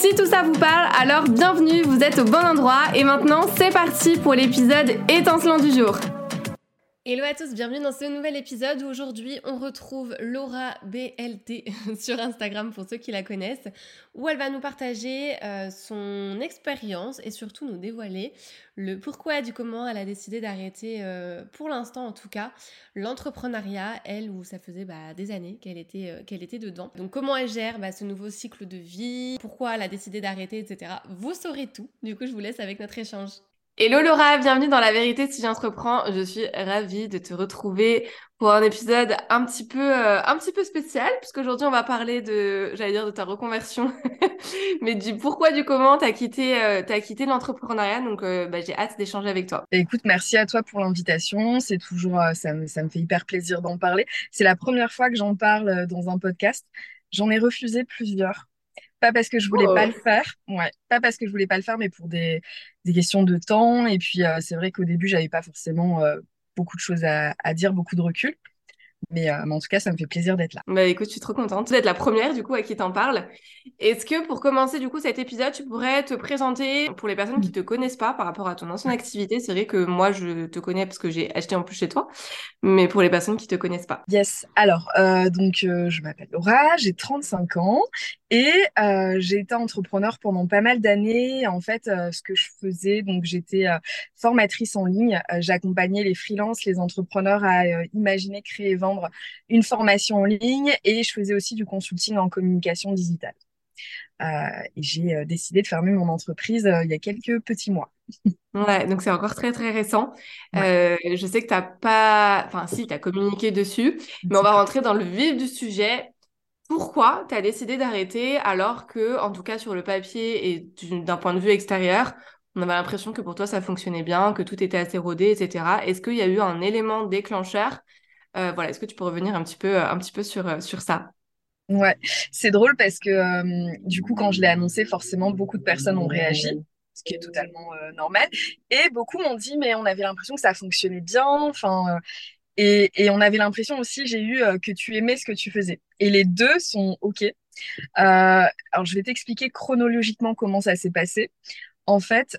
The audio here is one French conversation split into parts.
Si tout ça vous parle, alors bienvenue, vous êtes au bon endroit et maintenant c'est parti pour l'épisode étincelant du jour. Hello à tous, bienvenue dans ce nouvel épisode où aujourd'hui on retrouve Laura BLT sur Instagram pour ceux qui la connaissent, où elle va nous partager euh, son expérience et surtout nous dévoiler le pourquoi du comment elle a décidé d'arrêter, euh, pour l'instant en tout cas, l'entrepreneuriat, elle où ça faisait bah, des années qu'elle était, euh, qu'elle était dedans. Donc comment elle gère bah, ce nouveau cycle de vie, pourquoi elle a décidé d'arrêter, etc. Vous saurez tout. Du coup je vous laisse avec notre échange. Hello Laura, bienvenue dans La Vérité si j'entreprends. Je suis ravie de te retrouver pour un épisode un petit peu, euh, un petit peu spécial, puisqu'aujourd'hui on va parler de, j'allais dire de ta reconversion, mais du pourquoi, du comment t'as quitté, euh, as quitté l'entrepreneuriat. Donc euh, bah, j'ai hâte d'échanger avec toi. Écoute, merci à toi pour l'invitation. C'est toujours, ça me, ça me fait hyper plaisir d'en parler. C'est la première fois que j'en parle dans un podcast. J'en ai refusé plusieurs pas parce que je voulais pas le oh. faire, ouais, pas parce que je voulais pas le faire, mais pour des, des questions de temps. Et puis, euh, c'est vrai qu'au début, j'avais pas forcément euh, beaucoup de choses à, à, dire, beaucoup de recul. Mais, euh, mais, en tout cas, ça me fait plaisir d'être là. Bah écoute, je suis trop contente d'être la première du coup à qui t'en parle. Est-ce que pour commencer du coup cet épisode, tu pourrais te présenter pour les personnes qui te connaissent pas par rapport à ton ancienne activité? C'est vrai que moi je te connais parce que j'ai acheté en plus chez toi, mais pour les personnes qui te connaissent pas. Yes. Alors euh, donc euh, je m'appelle Laura, j'ai 35 ans et j'ai été entrepreneur pendant pas mal d'années. En fait, ce que je faisais, donc j'étais formatrice en ligne. J'accompagnais les freelances, les entrepreneurs à imaginer, créer, vendre une formation en ligne et je faisais aussi du consulting en communication digitale. Euh, et j'ai euh, décidé de fermer mon entreprise euh, il y a quelques petits mois. Ouais, donc c'est encore très très récent. je sais que tu n'as pas, enfin si, tu as communiqué dessus, mais on va rentrer dans le vif du sujet. Pourquoi tu as décidé d'arrêter alors que, en tout cas sur le papier et d'un point de vue extérieur, on avait l'impression que pour toi ça fonctionnait bien, que tout était assez rodé, etc. Est-ce qu'il y a eu un élément déclencheur voilà, est-ce que tu peux revenir un petit peu, euh, un petit peu sur, euh, sur ça? Ouais, c'est drôle parce que du coup, quand je l'ai annoncé, forcément, beaucoup de personnes ont réagi, ce qui est totalement normal. Et beaucoup m'ont dit, mais on avait l'impression que ça fonctionnait bien. Enfin, et, et, on avait l'impression aussi, j'ai eu que tu aimais ce que tu faisais. Et les deux sont OK. alors, je vais t'expliquer chronologiquement comment ça s'est passé. En fait,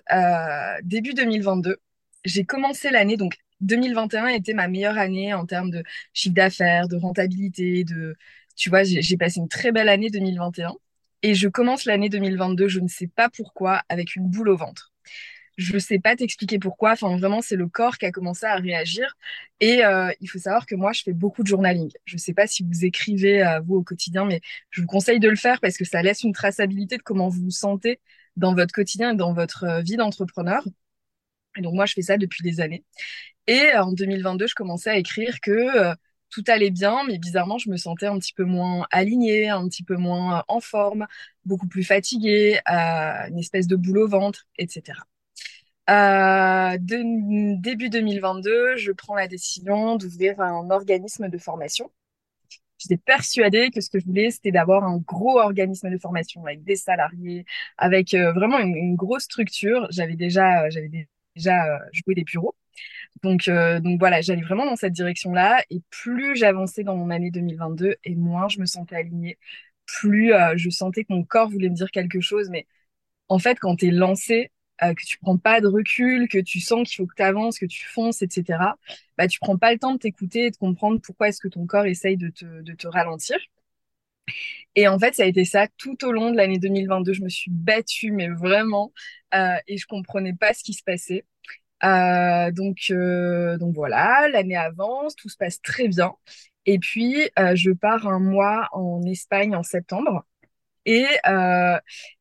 début 2022, j'ai commencé l'année, donc 2021 était ma meilleure année en termes de chiffre d'affaires, de rentabilité, de, tu vois, j'ai passé une très belle année 2021 et je commence l'année 2022, je ne sais pas pourquoi, avec une boule au ventre. Je ne sais pas t'expliquer pourquoi. Enfin, vraiment, c'est le corps qui a commencé à réagir. Et euh, il faut savoir que moi, je fais beaucoup de journaling. Je ne sais pas si vous écrivez, à vous, au quotidien, mais je vous conseille de le faire parce que ça laisse une traçabilité de comment vous vous sentez dans votre quotidien et dans votre euh, vie d'entrepreneur. Et donc, moi, je fais ça depuis des années. Et en 2022, je commençais à écrire que euh, tout allait bien, mais bizarrement, je me sentais un petit peu moins alignée, un petit peu moins euh, en forme, beaucoup plus fatiguée, euh, une espèce de boule au ventre, etc. Début 2022, je prends la décision d'ouvrir un organisme de formation. J'étais persuadée que ce que je voulais, c'était d'avoir un gros organisme de formation avec des salariés, avec vraiment une, une, grosse structure. J'avais déjà, j'avais déjà joué des bureaux. Donc, euh, donc voilà, j'allais vraiment dans cette direction-là. Et plus j'avançais dans mon année 2022, et moins je me sentais alignée, plus euh, je sentais que mon corps voulait me dire quelque chose. Mais en fait, quand tu es lancé, euh, que tu prends pas de recul, que tu sens qu'il faut que tu avances, que tu fonces, etc., bah, tu prends pas le temps de t'écouter et de comprendre pourquoi est-ce que ton corps essaye de te, ralentir. Et en fait, ça a été ça tout au long de l'année 2022. Je me suis battue, mais vraiment, et je comprenais pas ce qui se passait. Euh, donc, euh, donc voilà, l'année avance, tout se passe très bien. Et puis, euh, je pars un mois en Espagne en septembre. Et,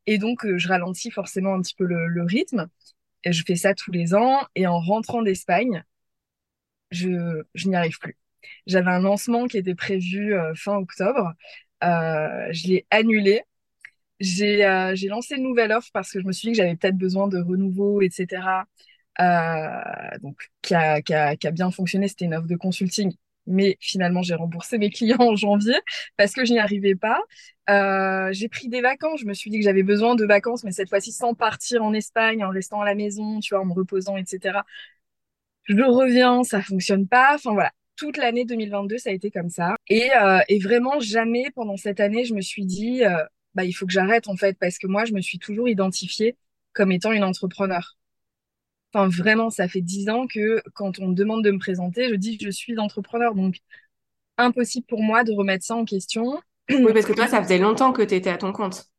et donc, je ralentis forcément un petit peu le, le, rythme. Et je fais ça tous les ans. Et en rentrant d'Espagne, je, je n'y arrive plus. J'avais un lancement qui était prévu fin octobre. je l'ai annulé j'ai lancé une nouvelle offre parce que je me suis dit que j'avais peut-être besoin de renouveau, etc. donc, qui a, bien fonctionné. C'était une offre de consulting mais finalement j'ai remboursé mes clients en janvier parce que je n'y arrivais pas. Euh, j'ai pris des vacances, je me suis dit que j'avais besoin de vacances, mais cette fois-ci sans partir en Espagne, en restant à la maison, tu vois, en me reposant, etc. Je reviens, ça fonctionne pas. Enfin voilà, toute l'année 2022, ça a été comme ça. Et, euh, et, vraiment jamais pendant cette année, je me suis dit, euh, bah il faut que j'arrête en fait, parce que moi, je me suis toujours identifiée comme étant une entrepreneur. Enfin, vraiment, ça fait dix ans que quand on me demande de me présenter, je dis que je suis entrepreneur. Donc, impossible pour moi de remettre ça en question. Oui, parce que toi, ça faisait longtemps que tu étais à ton compte.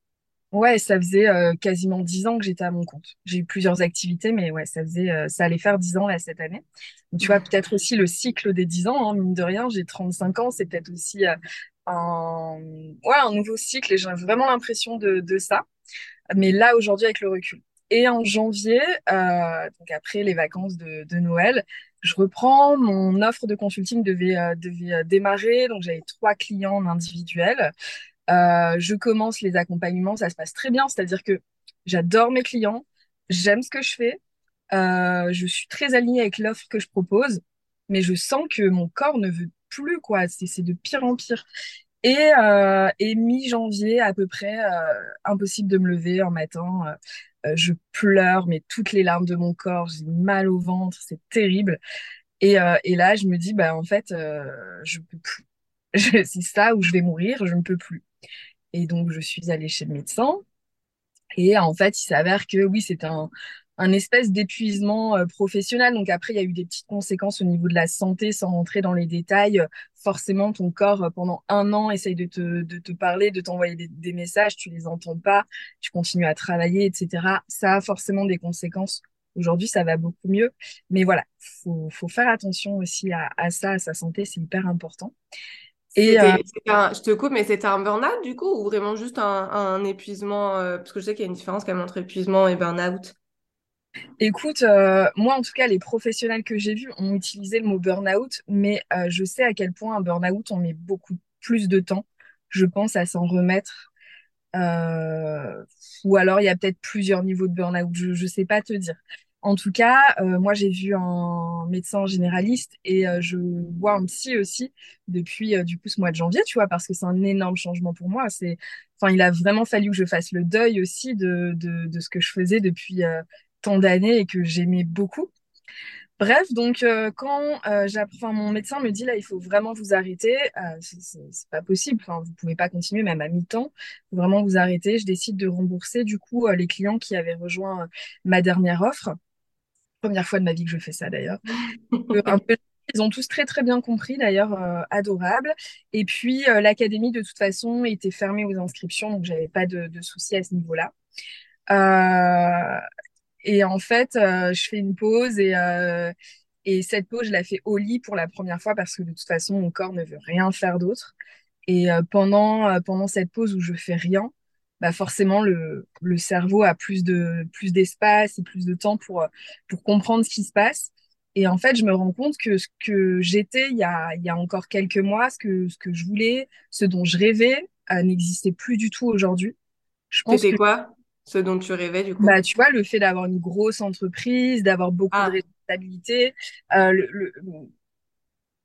Ouais, ça faisait euh, quasiment dix ans que j'étais à mon compte. J'ai eu plusieurs activités, mais ouais, ça faisait, euh, ça allait faire dix ans là cette année. Donc, tu vois, peut-être aussi le cycle des dix ans, hein, mine de rien, j'ai 35 ans, c'est peut-être aussi euh, un, ouais, un nouveau cycle et j'ai vraiment l'impression de, de ça. Mais là, aujourd'hui, avec le recul. Et en janvier, euh, donc après les vacances de, Noël, je reprends. Mon offre de consulting devait, euh, devait euh, démarrer. Donc j'avais trois clients individuels. Euh, je commence les accompagnements, ça se passe très bien. C'est-à-dire que j'adore mes clients, j'aime ce que je fais, je suis très alignée avec l'offre que je propose, mais je sens que mon corps ne veut plus quoi. C'est de pire en pire. Et, et mi-janvier à peu près, impossible de me lever en matin. Je pleure, mais toutes les larmes de mon corps, j'ai mal au ventre, c'est terrible. Et, euh, là, je me dis, bah en fait, euh, je peux plus. c'est ça où je vais mourir, je ne peux plus. Et donc, je suis allée chez le médecin. Et en fait, il s'avère que oui, c'est un, un espèce d'épuisement euh, professionnel. Donc après, il y a eu des petites conséquences au niveau de la santé, sans rentrer dans les détails. Forcément, ton corps, euh, pendant un an, essaye de te, de te parler, de t'envoyer des, messages, tu les entends pas, tu continues à travailler, etc. Ça a forcément des conséquences. Aujourd'hui, ça va beaucoup mieux. Mais voilà, faut, faut faire attention aussi à, à ça, à sa santé, c'est hyper important. Et euh, je te coupe, mais c'était un burn-out du coup ou vraiment juste un, un épuisement Parce que je sais qu'il y a une différence quand même entre épuisement et burn-out? Écoute, euh, moi en tout cas, les professionnels que j'ai vus ont utilisé le mot burn-out, mais euh, je sais à quel point un burn-out, on met beaucoup plus de temps, je pense, à s'en remettre. Euh, ou alors il y a peut-être plusieurs niveaux de burn-out, je ne sais pas te dire. En tout cas, moi j'ai vu un médecin généraliste et je vois un psy aussi depuis du coup ce mois de janvier, tu vois, parce que c'est un énorme changement pour moi. C'est, enfin, il a vraiment fallu que je fasse le deuil aussi de, de, de ce que je faisais depuis tant d'années et que j'aimais beaucoup. Bref, donc euh, quand euh, j'apprends, mon médecin me dit là, il faut vraiment vous arrêter, euh, c'est pas possible, enfin, vous pouvez pas continuer même à mi-temps, faut vraiment vous arrêter. Je décide de rembourser du coup les clients qui avaient rejoint ma dernière offre. Première fois de ma vie que je fais ça d'ailleurs. ils ont tous très très bien compris d'ailleurs, adorable. Et puis l'académie de toute façon était fermée aux inscriptions, donc j'avais pas de, de soucis à ce niveau-là. Euh, et en fait, euh, je fais une pause et, euh, et cette pause, je la fais au lit pour la première fois parce que de toute façon, mon corps ne veut rien faire d'autre. Et euh, pendant, pendant cette pause où je fais rien, bah forcément, le, le cerveau a plus de plus d'espace et plus de temps pour, pour comprendre ce qui se passe. Et en fait, je me rends compte que ce que j'étais il y a, il y a encore quelques mois, ce que, ce que je voulais, ce dont je rêvais, n'existait plus du tout aujourd'hui. Je pense que... quoi? Ce dont tu rêvais du coup bah, Tu vois, le fait d'avoir une grosse entreprise, d'avoir beaucoup de ah. responsabilités, euh, le,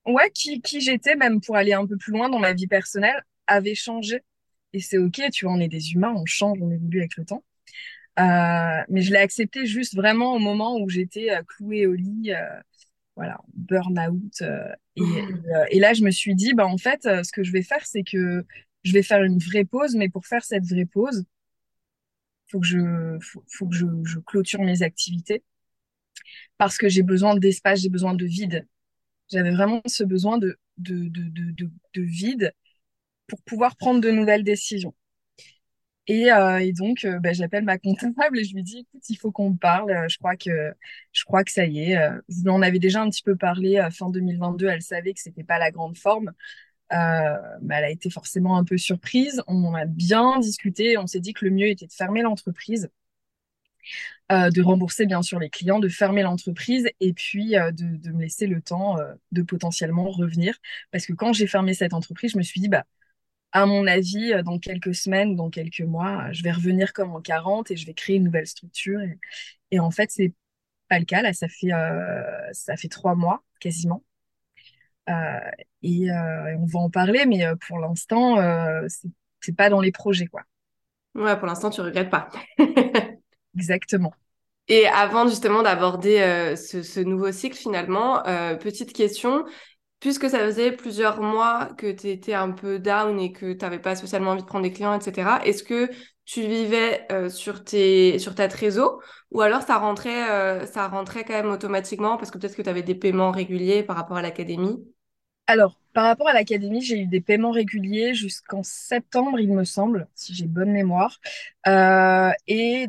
ouais, qui, qui j'étais, même pour aller un peu plus loin dans ma vie personnelle, avait changé. Et c'est OK, tu vois, on est des humains, on change, on évolue avec le temps. Euh, mais je l'ai accepté juste vraiment au moment où j'étais euh, clouée au lit, euh, voilà, burn-out. Et, et, là, je me suis dit, bah, en fait, ce que je vais faire, c'est que je vais faire une vraie pause, mais pour faire cette vraie pause, faut que je, faut, que je, je, clôture mes activités parce que j'ai besoin d'espace, j'ai besoin de vide. J'avais vraiment ce besoin de, de, de, de, de vide pour pouvoir prendre de nouvelles décisions. Et, euh, donc, euh, bah, j'appelle ma comptable et je lui dis, écoute, il faut qu'on parle. Euh, je crois que, je crois que ça y est. Euh, on avait déjà un petit peu parlé fin 2022. Elle savait que c'était pas la grande forme. Euh, bah, elle a été forcément un peu surprise. On a bien discuté. On s'est dit que le mieux était de fermer l'entreprise, euh, de rembourser bien sûr les clients, de fermer l'entreprise et puis euh, de, me laisser le temps de potentiellement revenir. Parce que quand j'ai fermé cette entreprise, je me suis dit, bah, à mon avis, dans quelques semaines, dans quelques mois, je vais revenir comme en 40 et je vais créer une nouvelle structure. Et, et en fait, c'est pas le cas. Là, ça fait, ça fait trois mois quasiment. Et, on va en parler, mais pour l'instant, c'est pas dans les projets, quoi. Ouais, pour l'instant, tu regrettes pas. Exactement. Et avant justement d'aborder euh, ce, nouveau cycle finalement, euh, petite question, puisque ça faisait plusieurs mois que tu étais un peu down et que tu n'avais pas spécialement envie de prendre des clients, etc., est-ce que tu vivais euh, sur, tes, sur ta trésor ou alors ça rentrait, ça rentrait quand même automatiquement parce que peut-être que tu avais des paiements réguliers par rapport à l'académie? Alors, par rapport à l'académie, j'ai eu des paiements réguliers jusqu'en septembre, il me semble, si j'ai bonne mémoire. et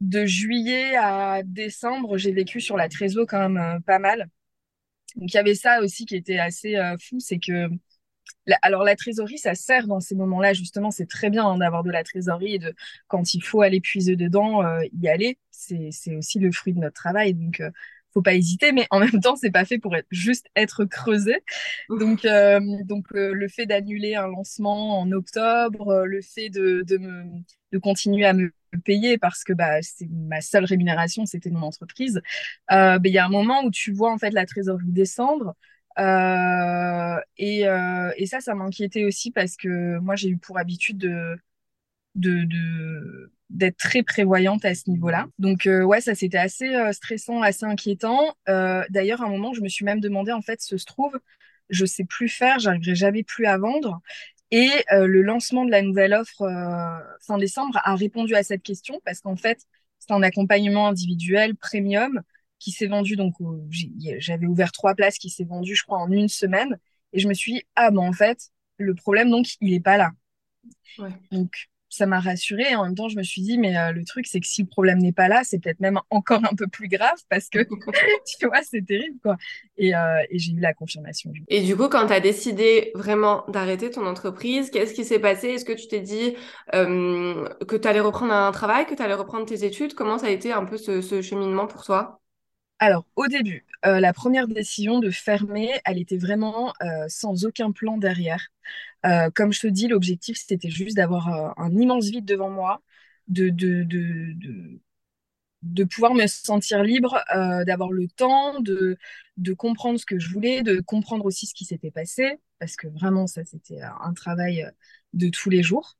de juillet à décembre, j'ai vécu sur la Trésor quand même euh, pas mal. Donc il y avait ça aussi qui était assez euh, fou, c'est que alors la trésorerie, ça sert dans ces moments-là justement. C'est très bien hein, d'avoir de la trésorerie et de quand il faut aller puiser dedans, euh, y aller. C'est c'est aussi le fruit de notre travail, donc faut pas hésiter. Mais en même temps, c'est pas fait pour être juste être creusé. Donc donc le fait d'annuler un lancement en octobre, le fait de de me de continuer à me payer parce que bah, c'est ma seule rémunération, c'était mon entreprise. Euh, bah, il y a un moment où tu vois en fait la trésorerie descendre. Euh, et, euh, et, ça, ça m'inquiétait aussi parce que moi, j'ai eu pour habitude de, de, de d'être très prévoyante à ce niveau-là. Donc ouais, ça c'était assez stressant, assez inquiétant. D'ailleurs, à un moment, je me suis même demandé en fait, ce se trouve, je sais plus faire, j'arriverai jamais plus à vendre. Et euh, le lancement de la nouvelle offre euh, fin décembre a répondu à cette question parce qu'en fait, c'est un accompagnement individuel premium qui s'est vendu. Donc, j'avais ouvert trois places qui s'est vendu, je crois, en une semaine. Et je me suis dit, ah, ben en fait, le problème, donc, il est pas là. Ouais. Donc, ça m'a rassurée. Et en même temps, je me suis dit, mais euh, le truc, c'est que si le problème n'est pas là, c'est peut-être même encore un peu plus grave parce que, tu vois, c'est terrible, quoi. Et, euh, et j'ai eu la confirmation. Et du coup, quand tu as décidé vraiment d'arrêter ton entreprise, qu'est-ce qui s'est passé? Est-ce que tu t'es dit euh, que tu allais reprendre un travail, que tu allais reprendre tes études? Comment ça a été un peu ce, ce cheminement pour toi? Alors, au début, la première décision de fermer, elle était vraiment sans aucun plan derrière. Euh, comme je te dis, l'objectif, c'était juste d'avoir euh, un immense vide devant moi, de, de, de, de, de pouvoir me sentir libre, euh, d'avoir le temps de, de comprendre ce que je voulais, de comprendre aussi ce qui s'était passé, parce que vraiment, ça, c'était un travail de tous les jours.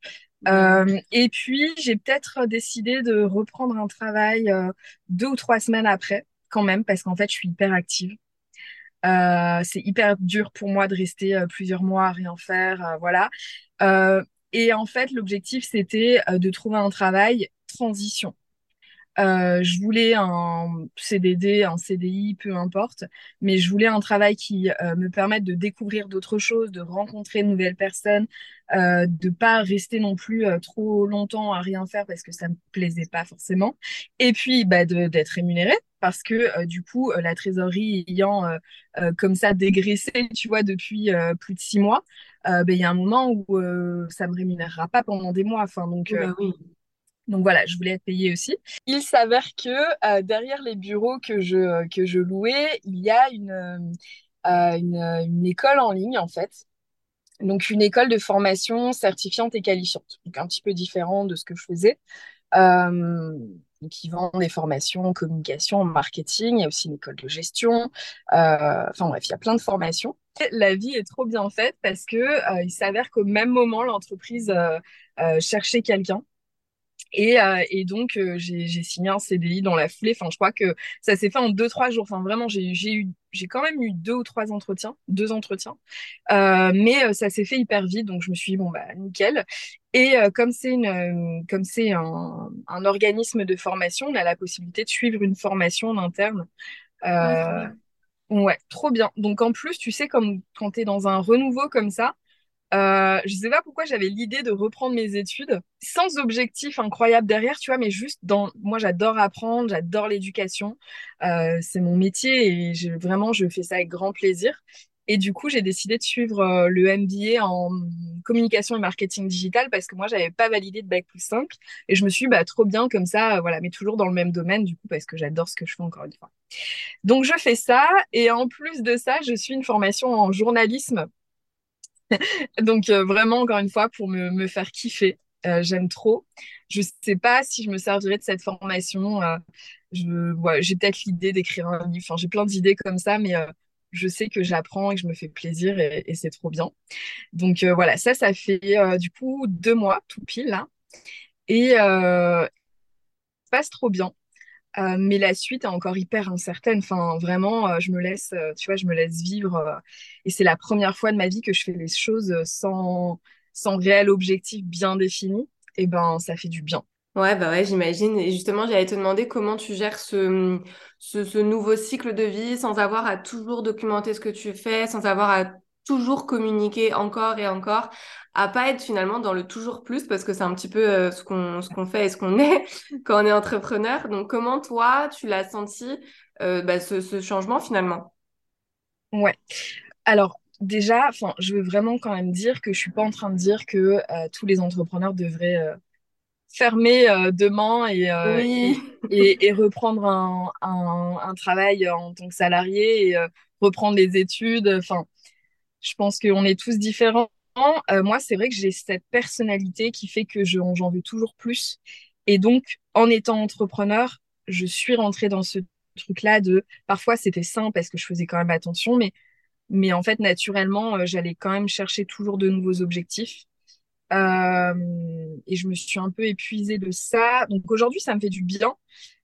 Euh, et puis, j'ai peut-être décidé de reprendre un travail euh, deux ou trois semaines après, quand même, parce qu'en fait, je suis hyper active. Euh, c'est hyper dur pour moi de rester euh, plusieurs mois à rien faire, euh, voilà. et en fait, l'objectif, c'était de trouver un travail transition. Euh, je voulais un CDD, un CDI, peu importe, mais je voulais un travail qui euh, me permette de découvrir d'autres choses, de rencontrer de nouvelles personnes, euh, de pas rester non plus euh, trop longtemps à rien faire parce que ça me plaisait pas forcément, et puis bah, d'être rémunéré parce que du coup la trésorerie ayant comme ça dégraissé, tu vois, depuis plus de six mois, bah, il y a un moment où ça me rémunérera pas pendant des mois, enfin donc. Bah oui donc voilà, je voulais être payée aussi. Il s'avère que euh, derrière les bureaux que je, que je louais, il y a une, euh, une, une, école en ligne en fait. Donc une école de formation certifiante et qualifiante. Donc un petit peu différent de ce que je faisais. Euh, qui vend des formations en communication, en marketing. Il y a aussi une école de gestion. Enfin bref, il y a plein de formations. La vie est trop bien faite parce que il s'avère qu'au même moment, l'entreprise cherchait quelqu'un et, euh, et donc, euh, j'ai signé un CDI dans la foulée. Enfin, je crois que ça s'est fait en deux, trois jours. Enfin, vraiment, j'ai eu, j'ai quand même eu deux ou trois entretiens, deux entretiens. Euh, mais euh, ça s'est fait hyper vite. Donc, je me suis dit, bon, bah, nickel. Et comme c'est une, comme c'est un, un, organisme de formation, on a la possibilité de suivre une formation en interne. Ouais, ouais, trop bien. Donc, en plus, tu sais, comme quand tu es dans un renouveau comme ça, euh, je sais pas pourquoi j'avais l'idée de reprendre mes études sans objectif incroyable derrière, tu vois, mais juste dans. Moi, j'adore apprendre, j'adore l'éducation. Euh, c'est mon métier et vraiment, je fais ça avec grand plaisir. Et du coup, j'ai décidé de suivre euh, le MBA en communication et marketing digital parce que moi, j'avais pas validé de bac plus 5. Et je me suis bah, trop bien comme ça, voilà, mais toujours dans le même domaine, du coup, parce que j'adore ce que je fais encore une fois. Donc, je fais ça. Et en plus de ça, je suis une formation en journalisme Donc vraiment, encore une fois, pour me, faire kiffer. J'aime trop. Je sais pas si je me servirai de cette formation. je, ouais, j'ai peut-être l'idée d'écrire un livre. Enfin, j'ai plein d'idées comme ça, mais je sais que j'apprends et que je me fais plaisir et, c'est trop bien. Donc voilà, ça, ça fait du coup deux mois tout pile là. Et euh, passe trop bien. Euh, mais la suite est encore hyper incertaine. Enfin, vraiment, euh, je me laisse, euh, tu vois, je me laisse vivre. et c'est la première fois de ma vie que je fais les choses sans, sans réel objectif bien défini. Et ben, ça fait du bien. Ouais, bah ouais, j'imagine. Et justement, j'allais te demander comment tu gères ce, ce, ce, nouveau cycle de vie sans avoir à toujours documenter ce que tu fais, sans avoir à toujours communiquer encore et encore, à pas être finalement dans le toujours plus parce que c'est un petit peu euh, ce qu'on ce qu'on fait et ce qu'on est quand on est entrepreneur. Donc comment toi tu l'as senti euh, bah, ce, ce, changement finalement? Ouais. Alors déjà, enfin, je veux vraiment quand même dire que je suis pas en train de dire que euh, tous les entrepreneurs devraient fermer demain et, oui. et, et, reprendre un, un, un, travail en tant que salarié et reprendre les études. Enfin, je pense qu'on est tous différents. Euh, moi, c'est vrai que j'ai cette personnalité qui fait que j'en veux toujours plus. Et donc, en étant entrepreneur, je suis rentrée dans ce truc-là de parfois c'était sain parce que je faisais quand même attention, mais, mais en fait, naturellement, euh, j'allais quand même chercher toujours de nouveaux objectifs. Euh, et je me suis un peu épuisée de ça. Donc aujourd'hui, ça me fait du bien.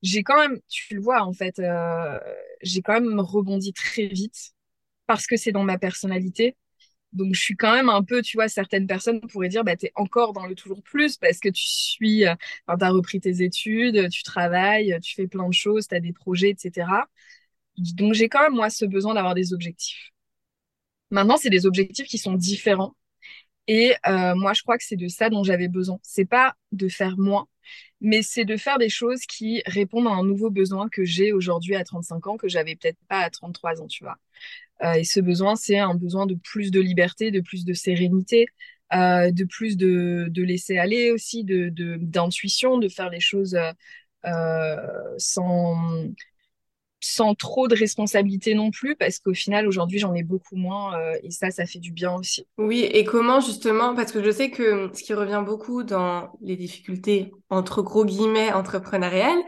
J'ai quand même, tu le vois en fait, j'ai quand même rebondi très vite parce que c'est dans ma personnalité. Donc, je suis quand même un peu, tu vois, certaines personnes pourraient dire, bah, tu es encore dans le toujours plus parce que tu suis, euh, tu as repris tes études, tu travailles, tu fais plein de choses, tu as des projets, etc. Donc, j'ai quand même, moi, ce besoin d'avoir des objectifs. Maintenant, c'est des objectifs qui sont différents. Et euh, moi, je crois que c'est de ça dont j'avais besoin. C'est pas de faire moins, mais c'est de faire des choses qui répondent à un nouveau besoin que j'ai aujourd'hui à 35 ans, que j'avais peut-être pas à 33 ans, tu vois. Euh, et ce besoin, c'est un besoin de plus de liberté, de plus de sérénité, euh, de plus de, de, laisser aller aussi, de d'intuition, de, faire les choses euh, sans sans trop de responsabilité non plus, parce qu'au final, aujourd'hui, j'en ai beaucoup moins, et ça, ça fait du bien aussi. Oui, et comment justement, parce que je sais que ce qui revient beaucoup dans les difficultés, entre gros guillemets, entrepreneuriales,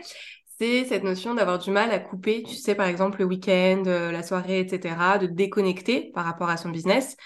c'est cette notion d'avoir du mal à couper, tu sais, par exemple, le week-end, euh, la soirée, etc., de déconnecter par rapport à son business.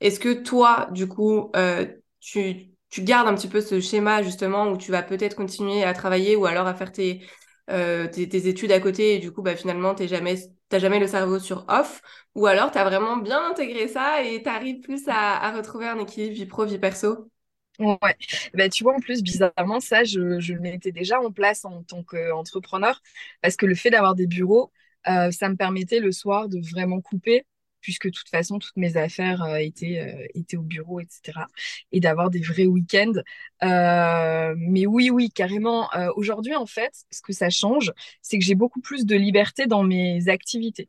Est-ce que toi, du coup, euh, tu, tu gardes un petit peu ce schéma, justement, où tu vas peut-être continuer à travailler ou alors à faire tes, euh, études à côté et du coup, bah, finalement, t'es jamais, t'as jamais le cerveau sur off? Ou alors tu as vraiment bien intégré ça et tu arrives plus à, à retrouver un équilibre vie pro, vie perso? Ouais, bah, tu vois, en plus, bizarrement, ça, je, je le mettais déjà en place en tant qu'entrepreneur parce que le fait d'avoir des bureaux, euh, ça me permettait le soir de vraiment couper puisque de toute façon, toutes mes affaires euh, étaient, euh, étaient au bureau, etc. Et d'avoir des vrais week-ends. Mais oui, oui, carrément. Aujourd'hui, en fait, ce que ça change, c'est que j'ai beaucoup plus de liberté dans mes activités.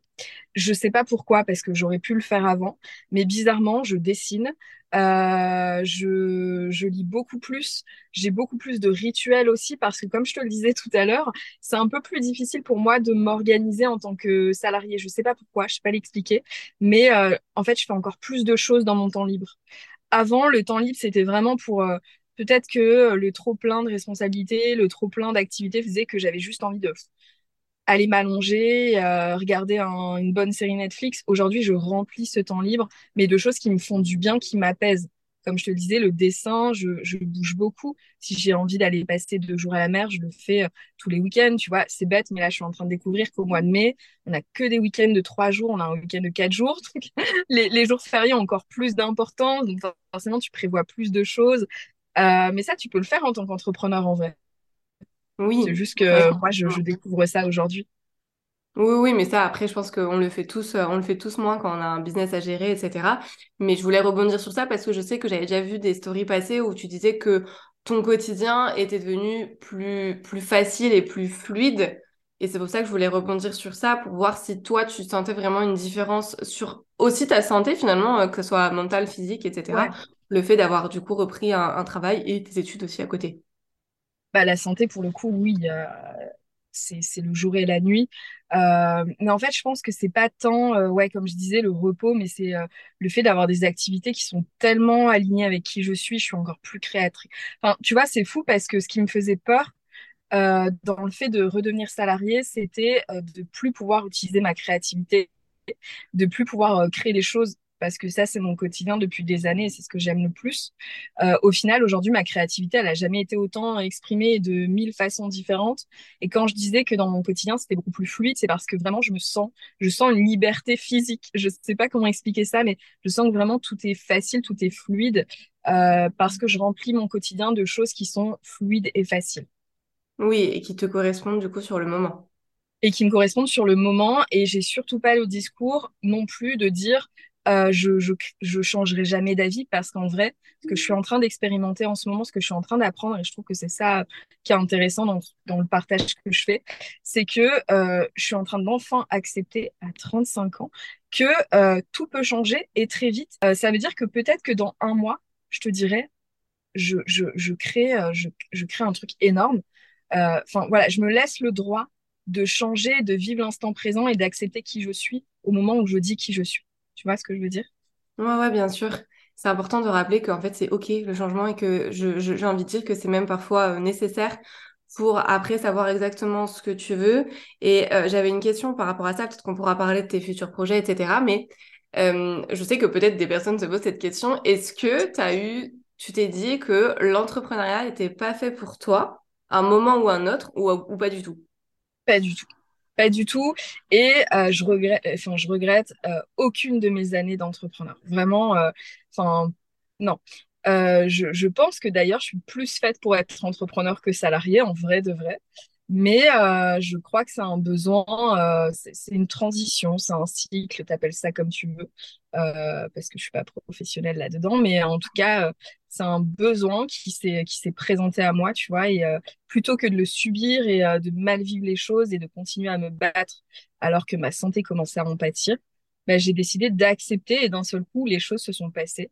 Je sais pas pourquoi, parce que j'aurais pu le faire avant, mais bizarrement, je dessine, euh, je, je, lis beaucoup plus, j'ai beaucoup plus de rituels aussi parce que comme je te le disais tout à l'heure, c'est un peu plus difficile pour moi de m'organiser en tant que salarié. Je sais pas pourquoi, je sais pas l'expliquer, mais euh, en fait, je fais encore plus de choses dans mon temps libre. Avant, le temps libre, c'était vraiment pour euh, peut-être que le trop plein de responsabilités, le trop plein d'activités faisait que j'avais juste envie de aller m'allonger, euh, regarder un, une bonne série Netflix. Aujourd'hui, je remplis ce temps libre, mais de choses qui me font du bien, qui m'apaisent. Comme je te le disais, le dessin, je, je bouge beaucoup. Si j'ai envie d'aller passer deux jours à la mer, je le fais euh, tous les week-ends. Tu vois, c'est bête, mais là, je suis en train de découvrir qu'au mois de mai, on n'a que des week-ends de trois jours, on a un week-end de quatre jours. les, les jours fériés ont encore plus d'importance, donc forcément, tu prévois plus de choses. Euh, mais ça, tu peux le faire en tant qu'entrepreneur en vrai. Oui. C'est juste que moi, je, je, découvre ça aujourd'hui. Oui, oui, mais ça, après, je pense qu'on le fait tous, on le fait tous moins quand on a un business à gérer, etc. Mais je voulais rebondir sur ça parce que je sais que j'avais déjà vu des stories passées où tu disais que ton quotidien était devenu plus, plus facile et plus fluide. Et c'est pour ça que je voulais rebondir sur ça pour voir si toi, tu sentais vraiment une différence sur aussi ta santé, finalement, euh, que ce soit mentale, physique, etc. Ouais. Le fait d'avoir du coup repris un, un travail et tes études aussi à côté bah, la santé, pour le coup, oui, c'est le jour et la nuit. Euh, mais en fait, je pense que c'est pas tant, euh, ouais, comme je disais, le repos, mais c'est euh, le fait d'avoir des activités qui sont tellement alignées avec qui je suis. Je suis encore plus créatrice. Enfin, tu vois, c'est fou parce que ce qui me faisait peur dans le fait de redevenir salarié, c'était de plus pouvoir utiliser ma créativité, de plus pouvoir créer des choses parce que ça, c'est mon quotidien depuis des années et c'est ce que j'aime le plus. Euh, au final, aujourd'hui, ma créativité, elle a jamais été autant exprimée de mille façons différentes. Et quand je disais que dans mon quotidien, c'était beaucoup plus fluide, c'est parce que vraiment, je me sens, je sens une liberté physique. Je sais pas comment expliquer ça, mais je sens que vraiment tout est facile, tout est fluide, euh, parce que je remplis mon quotidien de choses qui sont fluides et faciles. Oui, et qui te correspondent du coup sur le moment et qui me correspondent sur le moment. Et j'ai surtout pas le discours non plus de dire euh, je, je, je changerai jamais d'avis parce qu'en vrai, ce que je suis en train d'expérimenter en ce moment, ce que je suis en train d'apprendre, et je trouve que c'est ça qui est intéressant dans, dans le partage que je fais, c'est que euh, je suis en train d'enfin accepter à 35 ans que euh, tout peut changer et très vite. Ça veut dire que peut-être que dans un mois, je te dirais, je, je, crée, je, crée un truc énorme. Enfin voilà, je me laisse le droit de changer, de vivre l'instant présent et d'accepter qui je suis au moment où je dis qui je suis. Tu vois ce que je veux dire? Ouais, ouais, bien sûr. C'est important de rappeler qu'en fait, c'est OK le changement et que j'ai envie de dire que c'est même parfois euh, nécessaire pour après savoir exactement ce que tu veux. Et euh, j'avais une question par rapport à ça, peut-être qu'on pourra parler de tes futurs projets, etc. Mais euh, je sais que peut-être des personnes se posent cette question. Est-ce que tu as eu, tu t'es dit que l'entrepreneuriat n'était pas fait pour toi, à un moment ou un autre, ou, ou pas du tout? Pas du tout du tout. Et euh, je regrette, enfin, je regrette euh, aucune de mes années d'entrepreneur. Vraiment, euh, non. Je, je, pense que d'ailleurs, je suis plus faite pour être entrepreneur que salarié, en vrai de vrai. Mais je crois que c'est un besoin, c'est une transition, c'est un cycle, t'appelles ça comme tu veux, parce que je suis pas professionnelle là-dedans. Mais en tout cas, c'est un besoin qui s'est présenté à moi, tu vois, et euh, plutôt que de le subir et euh, de mal vivre les choses et de continuer à me battre alors que ma santé commençait à en pâtir, bah, j'ai décidé d'accepter et d'un seul coup les choses se sont passées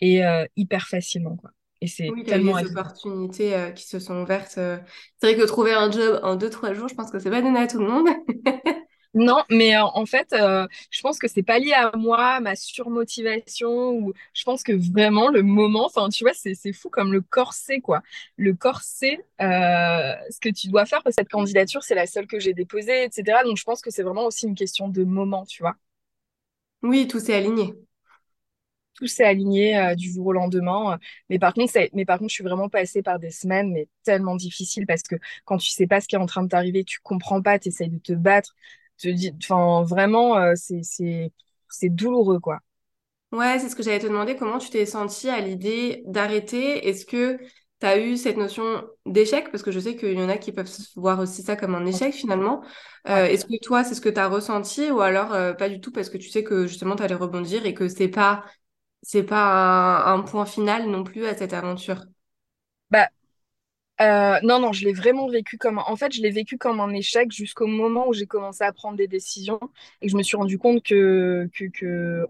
et euh, hyper facilement quoi. Et c'est oui, tellement des opportunités qui se sont ouvertes. C'est vrai que trouver un job en deux trois jours, je pense que c'est pas donné à tout le monde. Non, mais euh, en fait, euh, je pense que c'est pas lié à moi, ma surmotivation, ou je pense que vraiment le moment, enfin, tu vois, c'est fou comme le corset, quoi. Le corset, euh, ce que tu dois faire, parce que cette candidature, c'est la seule que j'ai déposée, etc. Donc, je pense que c'est vraiment aussi une question de moment, tu vois. Oui, tout s'est aligné. Tout s'est aligné du jour au lendemain. Mais par contre, mais par contre, je suis vraiment passée par des semaines, mais tellement difficiles parce que quand tu sais pas ce qui est en train de t'arriver, tu comprends pas, tu essayes de te battre te dis, enfin, vraiment, euh, c'est, c'est, c'est douloureux, quoi. Ouais, c'est ce que j'allais te demander. Comment tu t'es sentie à l'idée d'arrêter? Est-ce que tu as eu cette notion d'échec? Parce que je sais qu'il y en a qui peuvent voir aussi ça comme un échec finalement. Euh, est-ce que toi, c'est ce que tu as ressenti? Ou alors euh, pas du tout parce que tu sais que justement tu allais rebondir et que c'est pas c'est pas un, point final non plus à cette aventure Bah, euh, non, non, je l'ai vraiment vécu comme... En fait, je l'ai vécu comme un échec jusqu'au moment où j'ai commencé à prendre des décisions et que je me suis rendu compte que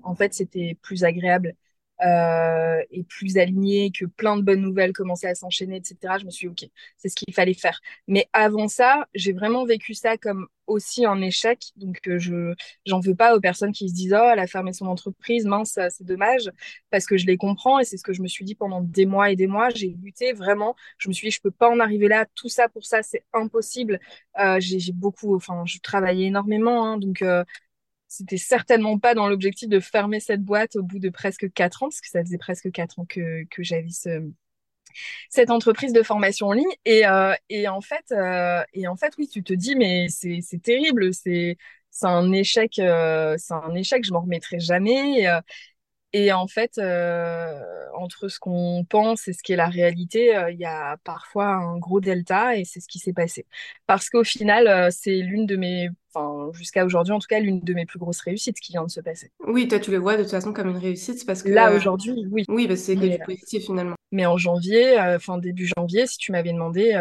en fait, c'était plus agréable euh, et plus aligné, que plein de bonnes nouvelles commençaient à s'enchaîner, etc. Je me suis dit, OK, c'est ce qu'il fallait faire. Mais avant ça, j'ai vraiment vécu ça comme aussi un échec. Donc, euh, je j'en veux pas aux personnes qui se disent, oh, elle a fermé son entreprise, mince, c'est dommage, parce que je les comprends et c'est ce que je me suis dit pendant des mois et des mois. J'ai lutté vraiment. Je me suis dit, je peux pas en arriver là. Tout ça pour ça, c'est impossible. Euh, j'ai beaucoup, enfin, je travaillais énormément, hein, donc euh, c'était certainement pas dans l'objectif de fermer cette boîte au bout de presque quatre ans, parce que ça faisait presque quatre ans que, que j'avais ce, cette entreprise de formation en ligne. Et, euh, et, en fait, euh, et en fait, oui, tu te dis, mais c'est terrible, c'est un échec, euh, c'est un échec, je m'en remettrai jamais. Et en fait, euh, entre ce qu'on pense et ce qui est la réalité, euh, il y a parfois un gros delta et c'est ce qui s'est passé. Parce qu'au final, euh, c'est l'une de mes, enfin jusqu'à aujourd'hui en tout cas, l'une de mes plus grosses réussites qui vient de se passer. Oui, toi tu le vois de toute façon comme une réussite parce que là aujourd'hui, oui. Oui, parce que c'est que du positif finalement. Mais en janvier, enfin début janvier, si tu m'avais demandé,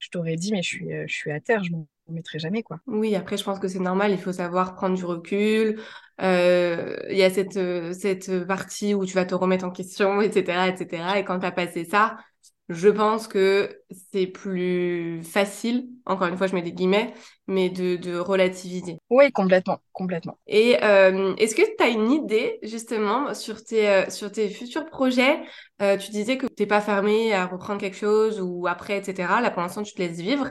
je t'aurais dit mais je suis, je suis à terre, je mettrai jamais quoi. Oui, après je pense que c'est normal, il faut savoir prendre du recul. Euh, il y a cette cette partie où tu vas te remettre en question, etc., etc. Et quand tu as passé ça, je pense que c'est plus facile, encore une fois, je mets des guillemets, mais de, de relativiser. Oui, complètement, complètement. Et euh, est-ce que tu as une idée justement sur tes, euh, sur tes futurs projets? Euh, Tu disais que tu n'es pas fermé à reprendre quelque chose ou après, etc. Là, pour l'instant, tu te laisses vivre.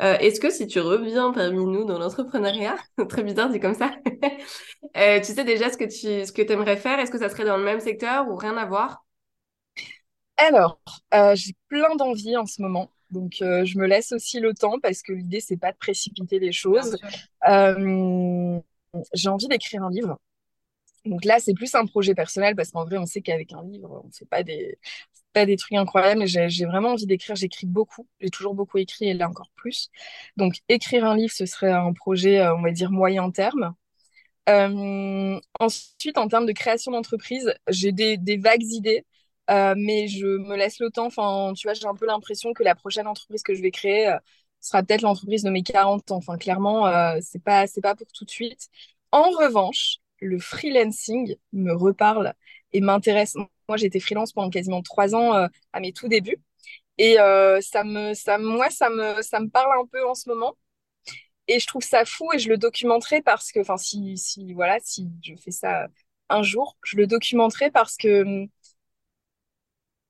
est-ce que si tu reviens parmi nous dans l'entrepreneuriat, très bizarre dit comme ça, tu sais déjà ce que tu ce que aimerais faire? Est-ce que ça serait dans le même secteur ou rien à voir? Alors, euh, j'ai plein d'envie en ce moment. Donc, euh, je me laisse aussi le temps parce que l'idée, c'est pas de précipiter les choses. Euh, j'ai envie d'écrire un livre. Donc là, c'est plus un projet personnel parce qu'en vrai, on sait qu'avec un livre, on ne fait pas des, pas des trucs incroyables. Mais j'ai vraiment envie d'écrire. J'écris beaucoup. J'ai toujours beaucoup écrit et là encore plus. Donc, écrire un livre, ce serait un projet, on va dire, moyen terme. ensuite, en termes de création d'entreprise, j'ai des, des vagues idées. Euh, mais je me laisse le temps. Enfin, tu vois, j'ai un peu l'impression que la prochaine entreprise que je vais créer euh, sera peut-être l'entreprise de mes 40 ans. Enfin, clairement, euh, c'est pas, c'est pas pour tout de suite. En revanche, le freelancing me reparle et m'intéresse. Moi, été freelance pendant quasiment trois ans à mes tout débuts. Et ça me, ça, moi, ça me, ça me parle un peu en ce moment. Et je trouve ça fou et je le documenterai parce que, enfin, si, si, voilà, si je fais ça un jour, je le documenterai parce que hum,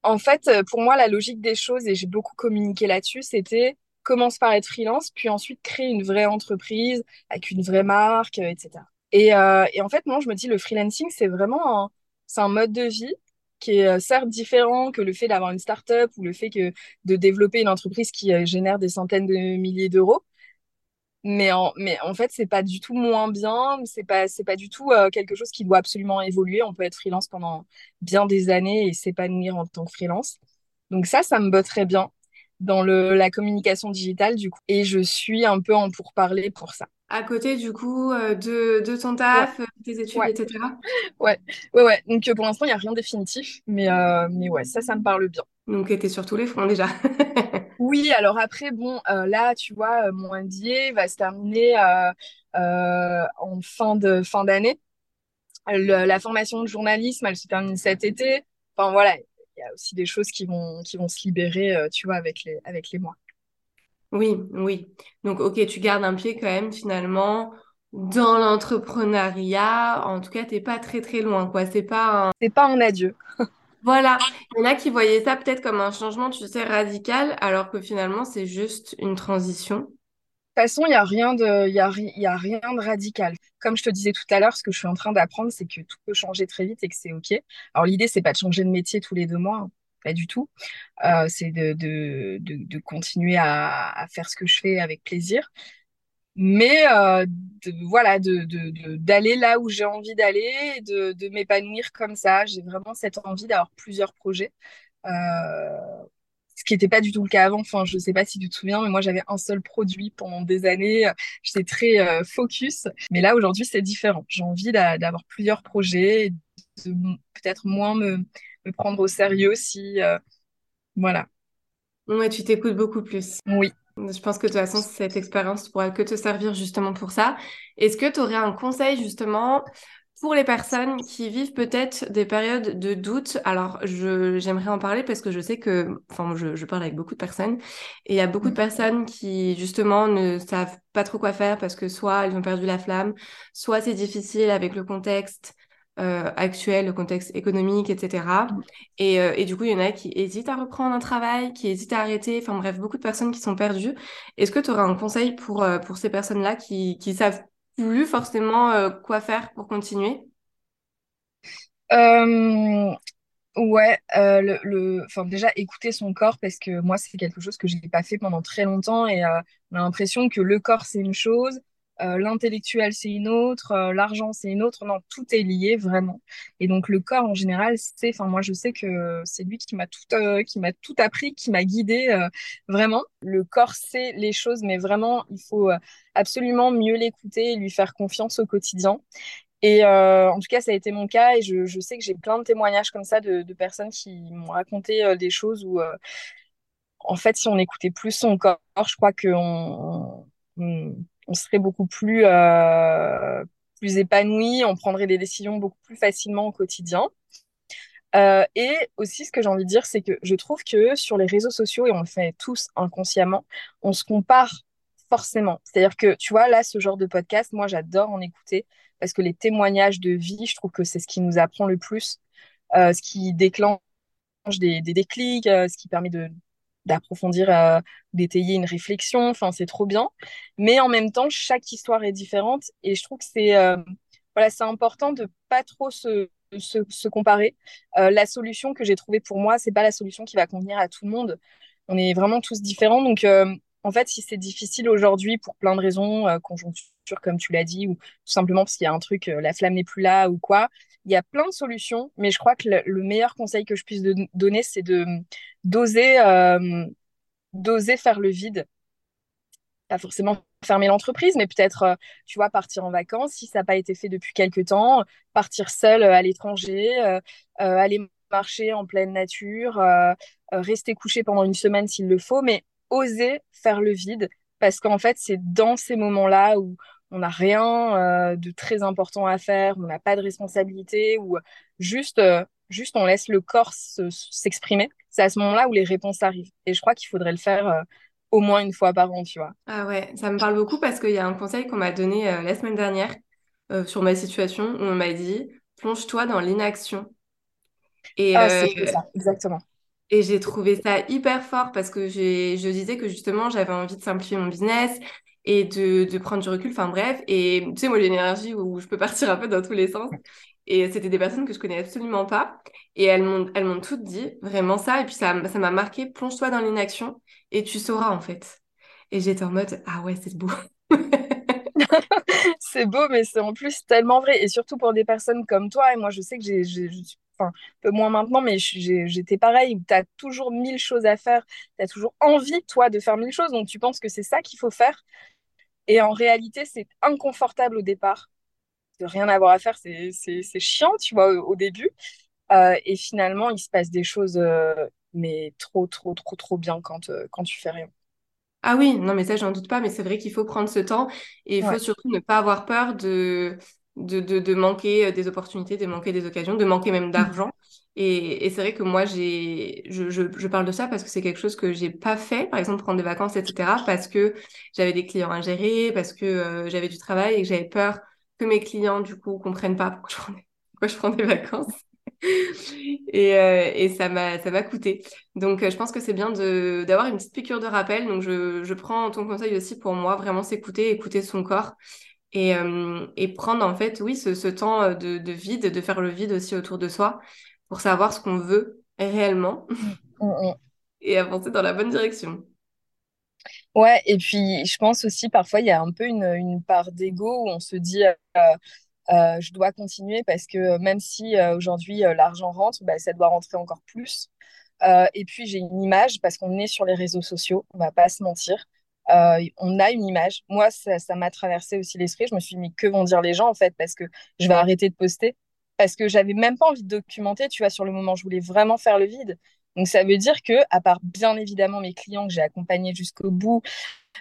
en fait, euh, pour moi, la logique des choses, et j'ai beaucoup communiqué là-dessus, c'était commence par être freelance, puis ensuite créer une vraie entreprise avec une vraie marque, etc. Euh, euh, et, en fait, moi, je me dis, le freelancing, c'est vraiment un, c'est un mode de vie qui est certes différent que le fait d'avoir une start-up ou le fait que de développer une entreprise qui génère des centaines de milliers d'euros mais en, mais en fait, c'est pas du tout moins bien, c'est pas, c'est pas du tout euh, quelque chose qui doit absolument évoluer. On peut être freelance pendant bien des années et s'épanouir en tant que freelance. Donc ça, ça me botterait bien dans le, la communication digitale, du coup. Et je suis un peu en pourparler pour ça. À côté, du coup, euh, de, de ton taf, tes études, etc. Ouais, ouais, ouais. Donc pour l'instant, il n'y a rien de définitif, mais, euh, mais ouais, ça, ça me parle bien. Donc, tu es sur tous les fronts déjà. Oui, alors après, bon, euh, là, tu vois, euh, mon MBA va se terminer euh, en fin de fin d'année. La formation de journalisme, elle se termine cet été. Enfin voilà, il y a aussi des choses qui vont qui vont se libérer, tu vois, avec les avec les mois. Oui, oui. Donc, ok, tu gardes un pied quand même finalement dans l'entrepreneuriat. En tout cas, t'es pas très très loin, quoi. C'est pas un... C'est pas un adieu. Voilà, il y en a qui voyaient ça peut-être comme un changement, tu sais, radical, alors que finalement, c'est juste une transition. De toute façon, il n'y a, rien de, radical. Comme je te disais tout à l'heure, ce que je suis en train d'apprendre, c'est que tout peut changer très vite et que c'est OK. Alors, l'idée, c'est pas de changer de métier tous les deux mois, hein, pas du tout. Euh, c'est de, continuer à, faire ce que je fais avec plaisir mais euh, de, voilà de d'aller là où j'ai envie d'aller de, m'épanouir comme ça. J'ai vraiment cette envie d'avoir plusieurs projets. Euh, ce qui n'était pas du tout le cas avant. Enfin je sais pas si tu te souviens mais moi j'avais un seul produit pendant des années. J'étais très euh, focus. Mais là aujourd'hui c'est différent. J'ai envie d'avoir plusieurs projets de peut-être moins me, me prendre au sérieux si euh, voilà. Ouais tu t'écoutes beaucoup plus. Oui je pense que de toute façon, cette expérience pourra que te servir justement pour ça. Est-ce que tu aurais un conseil justement pour les personnes qui vivent peut-être des périodes de doute? Alors, j'aimerais en parler parce que je sais que, enfin, je, je, parle avec beaucoup de personnes et il y a beaucoup de personnes qui justement ne savent pas trop quoi faire parce que soit elles ont perdu la flamme, soit c'est difficile avec le contexte euh, actuel, le contexte économique, etc. Et, euh, et, du coup, il y en a qui hésitent à reprendre un travail, qui hésitent à arrêter, enfin bref, beaucoup de personnes qui sont perdues. Est-ce que tu aurais un conseil pour, euh, pour ces personnes-là qui, qui savent plus forcément quoi faire pour continuer? Ouais, le, le, enfin déjà écouter son corps parce que moi c'est quelque chose que j'ai pas fait pendant très longtemps et on a l'impression que le corps c'est une chose, euh, l'intellectuel c'est une autre, euh, l'argent c'est une autre. Non, tout est lié vraiment. Et donc le corps en général, c'est, enfin moi je sais que c'est lui qui m'a tout, euh, qui m'a tout appris, qui m'a guidé vraiment. Le corps sait les choses, mais vraiment il faut absolument mieux l'écouter et lui faire confiance au quotidien. Et en tout cas, ça a été mon cas et je, je sais que j'ai plein de témoignages comme ça de, personnes qui m'ont raconté des choses où, en fait, si on écoutait plus son corps, je crois qu'on on, on serait beaucoup plus, euh, épanoui, on prendrait des décisions beaucoup plus facilement au quotidien. Euh, et aussi, ce que j'ai envie de dire, c'est que je trouve que sur les réseaux sociaux, et on le fait tous inconsciemment, on se compare forcément. C'est-à-dire que, tu vois, là, ce genre de podcast, moi, j'adore en écouter parce que les témoignages de vie, je trouve que c'est ce qui nous apprend le plus, euh, ce qui déclenche des, des déclics, ce qui permet de d'approfondir, euh, d'étayer une réflexion. Enfin, c'est trop bien. Mais en même temps, chaque histoire est différente et je trouve que c'est euh, voilà, important de pas trop se, se, se comparer. Euh, la solution que j'ai trouvée pour moi, c'est pas la solution qui va convenir à tout le monde. On est vraiment tous différents. Donc, en fait, si c'est difficile aujourd'hui pour plein de raisons, conjoncture, comme tu l'as dit, ou tout simplement parce qu'il y a un truc, la flamme n'est plus là ou quoi, il y a plein de solutions. Mais je crois que le, le meilleur conseil que je puisse donner, c'est de d'oser euh, d'oser faire le vide. Pas forcément fermer l'entreprise, mais peut-être, euh, tu vois, partir en vacances si ça n'a pas été fait depuis quelques temps, partir seul euh, à l'étranger, aller marcher en pleine nature, rester couché pendant une semaine s'il le faut, mais oser faire le vide, parce qu'en fait, c'est dans ces moments-là où on n'a rien euh, de très important à faire, on n'a pas de responsabilité, ou juste, euh, juste on laisse le corps se- s'exprimer. C'est à ce moment-là où les réponses arrivent. Et je crois qu'il faudrait le faire euh, au moins une fois par an, tu vois. Ah ouais, ça me parle beaucoup parce qu'il y a un conseil qu'on m'a donné euh, la semaine dernière euh, sur ma situation où on m'a dit plonge-toi dans l'inaction. Et, Ah, euh, c'est ça, exactement. et j'ai trouvé ça hyper fort parce que je disais que justement j'avais envie de simplifier mon business et de, de prendre du recul, enfin bref. Et tu sais, moi j'ai une énergie où je peux partir un peu dans tous les sens. Et c'était des personnes que je connais absolument pas. Et elles m'ont, toutes dit vraiment ça. Et puis ça, ça m'a marqué, plonge-toi dans l'inaction et tu sauras en fait. Et j'étais en mode, ah ouais, c'est beau. C'est beau, mais c'est en plus tellement vrai. Et surtout pour des personnes comme toi, et moi je sais que j'ai, enfin, un peu moins maintenant, mais j'étais pareil, où tu as toujours mille choses à faire, tu as toujours envie, toi, de faire mille choses, donc tu penses que c'est ça qu'il faut faire. Et en réalité, c'est inconfortable au départ, de rien avoir à faire, c'est chiant, tu vois, au, au début. Euh, et finalement, il se passe des choses, euh, mais trop, trop, trop, trop bien quand, euh, quand tu fais rien. Ah oui, non, mais ça, j'en doute pas, mais c'est vrai qu'il faut prendre ce temps et il faut surtout ne pas avoir peur de, de, manquer euh, des opportunités, de manquer des occasions, de manquer même d'argent. Et, c'est vrai que moi, j'ai, je, parle de ça parce que c'est quelque chose que j'ai pas fait, par exemple, prendre des vacances, etc., parce que j'avais des clients à gérer, parce que euh, j'avais du travail et que j'avais peur que mes clients, du coup, comprennent pas pourquoi je prends des, vacances. Et, euh, et ça m'a, ça m'a coûté. Donc, je pense que c'est bien de, d'avoir une petite piqûre de rappel. Donc, je, je prends ton conseil aussi pour moi, vraiment s'écouter, écouter son corps et, euh, et prendre en fait, oui, ce, ce temps euh, de, de vide, de faire le vide aussi autour de soi pour savoir ce qu'on veut réellement Mm, mm, mm. et avancer dans la bonne direction. Ouais, et puis je pense aussi parfois il y a un peu une, une part d'ego où on se dit euh, euh, je dois continuer parce que même si aujourd'hui l'argent rentre, bah, ça doit rentrer encore plus. Et puis j'ai une image parce qu'on est sur les réseaux sociaux, on va pas se mentir. Euh, on a une image. Moi, ça, m'a traversé aussi l'esprit. Je me suis dit, que vont dire les gens en fait? Parce que je vais arrêter de poster parce que j'avais même pas envie de documenter, tu vois, sur le moment, je voulais vraiment faire le vide. Donc ça veut dire que, à part bien évidemment mes clients que j'ai accompagnés jusqu'au bout,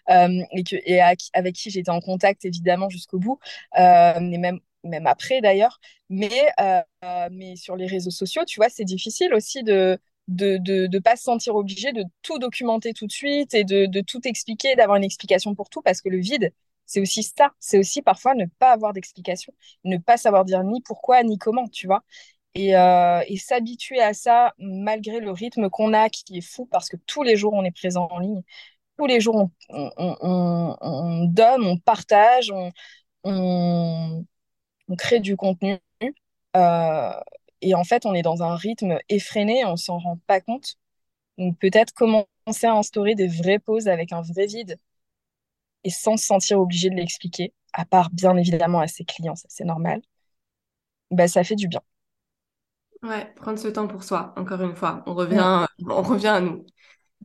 euh, et, avec qui j'étais en contact évidemment jusqu'au bout, euh, même, même après d'ailleurs. Mais, euh, mais sur les réseaux sociaux, tu vois, c'est difficile aussi de de, de, de pas se sentir obligé de tout documenter tout de suite et de, de tout expliquer, d'avoir une explication pour tout, parce que le vide, c'est aussi ça. C'est aussi parfois ne pas avoir d'explication, ne pas savoir dire ni pourquoi ni comment, tu vois. Et, euh, et s'habituer à ça malgré le rythme qu'on a, qui est fou, parce que tous les jours on est présent en ligne tous les jours, on, on, on, on donne, on partage, on, on, on crée du contenu. Euh, et en fait, on est dans un rythme effréné, on s'en rend pas compte. Donc peut-être commencer à instaurer des vraies pauses avec un vrai vide et sans se sentir obligé de l'expliquer, à part bien évidemment à ses clients, ça c'est normal, bah, ça fait du bien. Ouais, prendre ce temps pour soi, encore une fois. On revient, on revient à nous.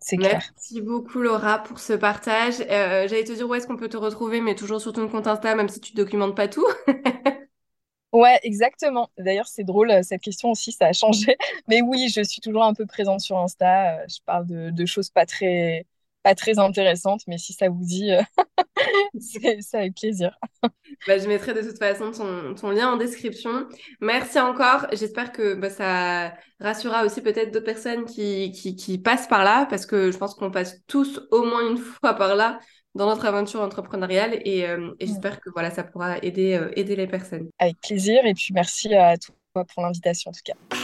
c'est clair. Merci beaucoup Laura pour ce partage. Euh, j'allais te dire où est-ce qu'on peut te retrouver, mais toujours sur ton compte Insta, même si tu documentes pas tout. Ouais, exactement. D'ailleurs, c'est drôle, euh, cette question aussi, ça a changé. Mais oui, je suis toujours un peu présente sur Insta. euh, Je parle de, choses pas très, pas très intéressante, mais si ça vous dit, c'est avec plaisir. Bah, je mettrai de toute façon ton, lien en description. Merci encore. J'espère que bah, ça rassurera aussi peut-être d'autres personnes qui, qui, passent par là, parce que je pense qu'on passe tous au moins une fois par là dans notre aventure entrepreneuriale et, euh, mm. j'espère que voilà, ça pourra aider, euh, aider les personnes. Avec plaisir et puis merci à toi pour l'invitation en tout cas.